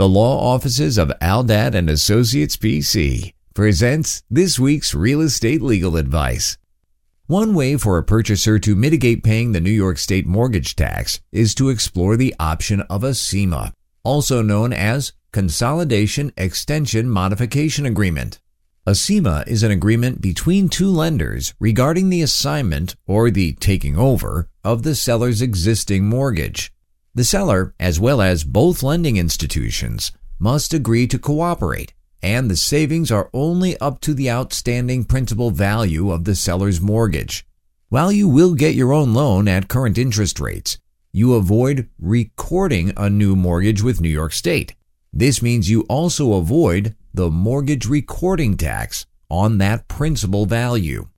The law offices of Aldad and Associates PC presents this week's real estate legal advice. One way for a purchaser to mitigate paying the New York State mortgage tax is to explore the option of a CEMA, also known as Consolidation Extension Modification Agreement. A CEMA is an agreement between two lenders regarding the assignment or the taking over of the seller's existing mortgage. The seller, as well as both lending institutions, must agree to cooperate, and the savings are only up to the outstanding principal value of the seller's mortgage. While you will get your own loan at current interest rates, you avoid recording a new mortgage with New York State. This means you also avoid the mortgage recording tax on that principal value.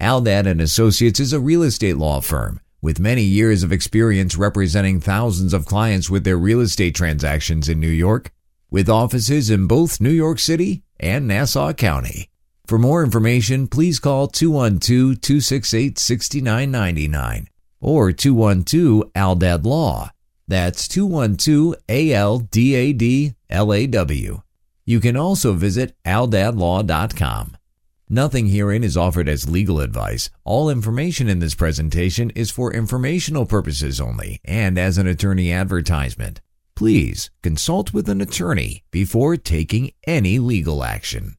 Aldad and Associates is a real estate law firm with many years of experience representing thousands of clients with their real estate transactions in New York, with offices in both New York City and Nassau County. For more information, please call 212 268 6999 or 212 Aldad Law. That's 212 A L D A D L A W. You can also visit aldadlaw.com. Nothing herein is offered as legal advice. All information in this presentation is for informational purposes only and as an attorney advertisement. Please consult with an attorney before taking any legal action.